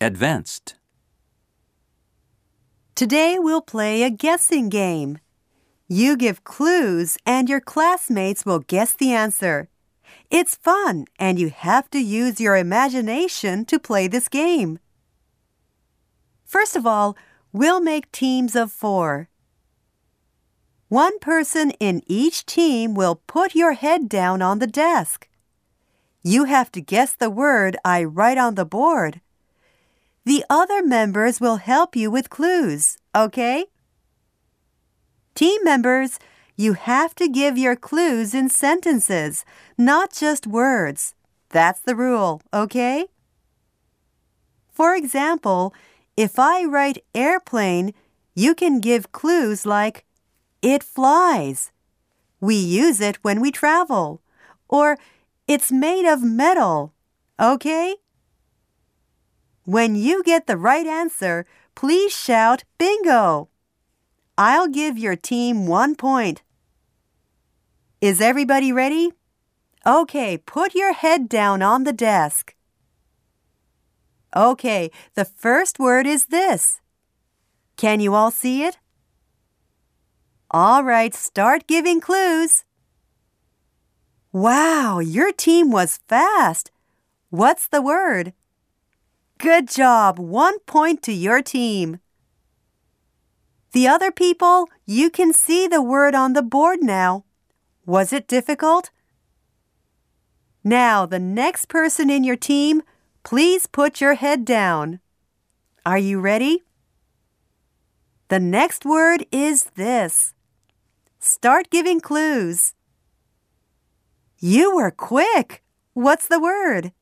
Advanced. Today we'll play a guessing game. You give clues and your classmates will guess the answer. It's fun and you have to use your imagination to play this game. First of all, we'll make teams of four. One person in each team will put your head down on the desk. You have to guess the word I write on the board. The other members will help you with clues, okay? Team members, you have to give your clues in sentences, not just words. That's the rule, okay? For example, if I write airplane, you can give clues like it flies. We use it when we travel. Or it's made of metal. Okay? When you get the right answer, please shout bingo. I'll give your team one point. Is everybody ready? Okay, put your head down on the desk. Okay, the first word is this. Can you all see it? All right, start giving clues. Wow, your team was fast. What's the word? Good job. One point to your team. The other people, you can see the word on the board now. Was it difficult? Now, the next person in your team, please put your head down. Are you ready? The next word is this. Start giving clues. You were quick. What's the word?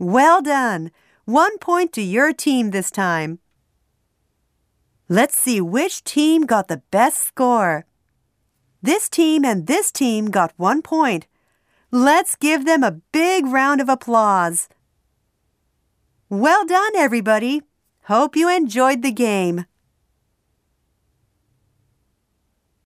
Well done. One point to your team this time. Let's see which team got the best score. This team and this team got one point. Let's give them a big round of applause. Well done, everybody. Hope you enjoyed the game.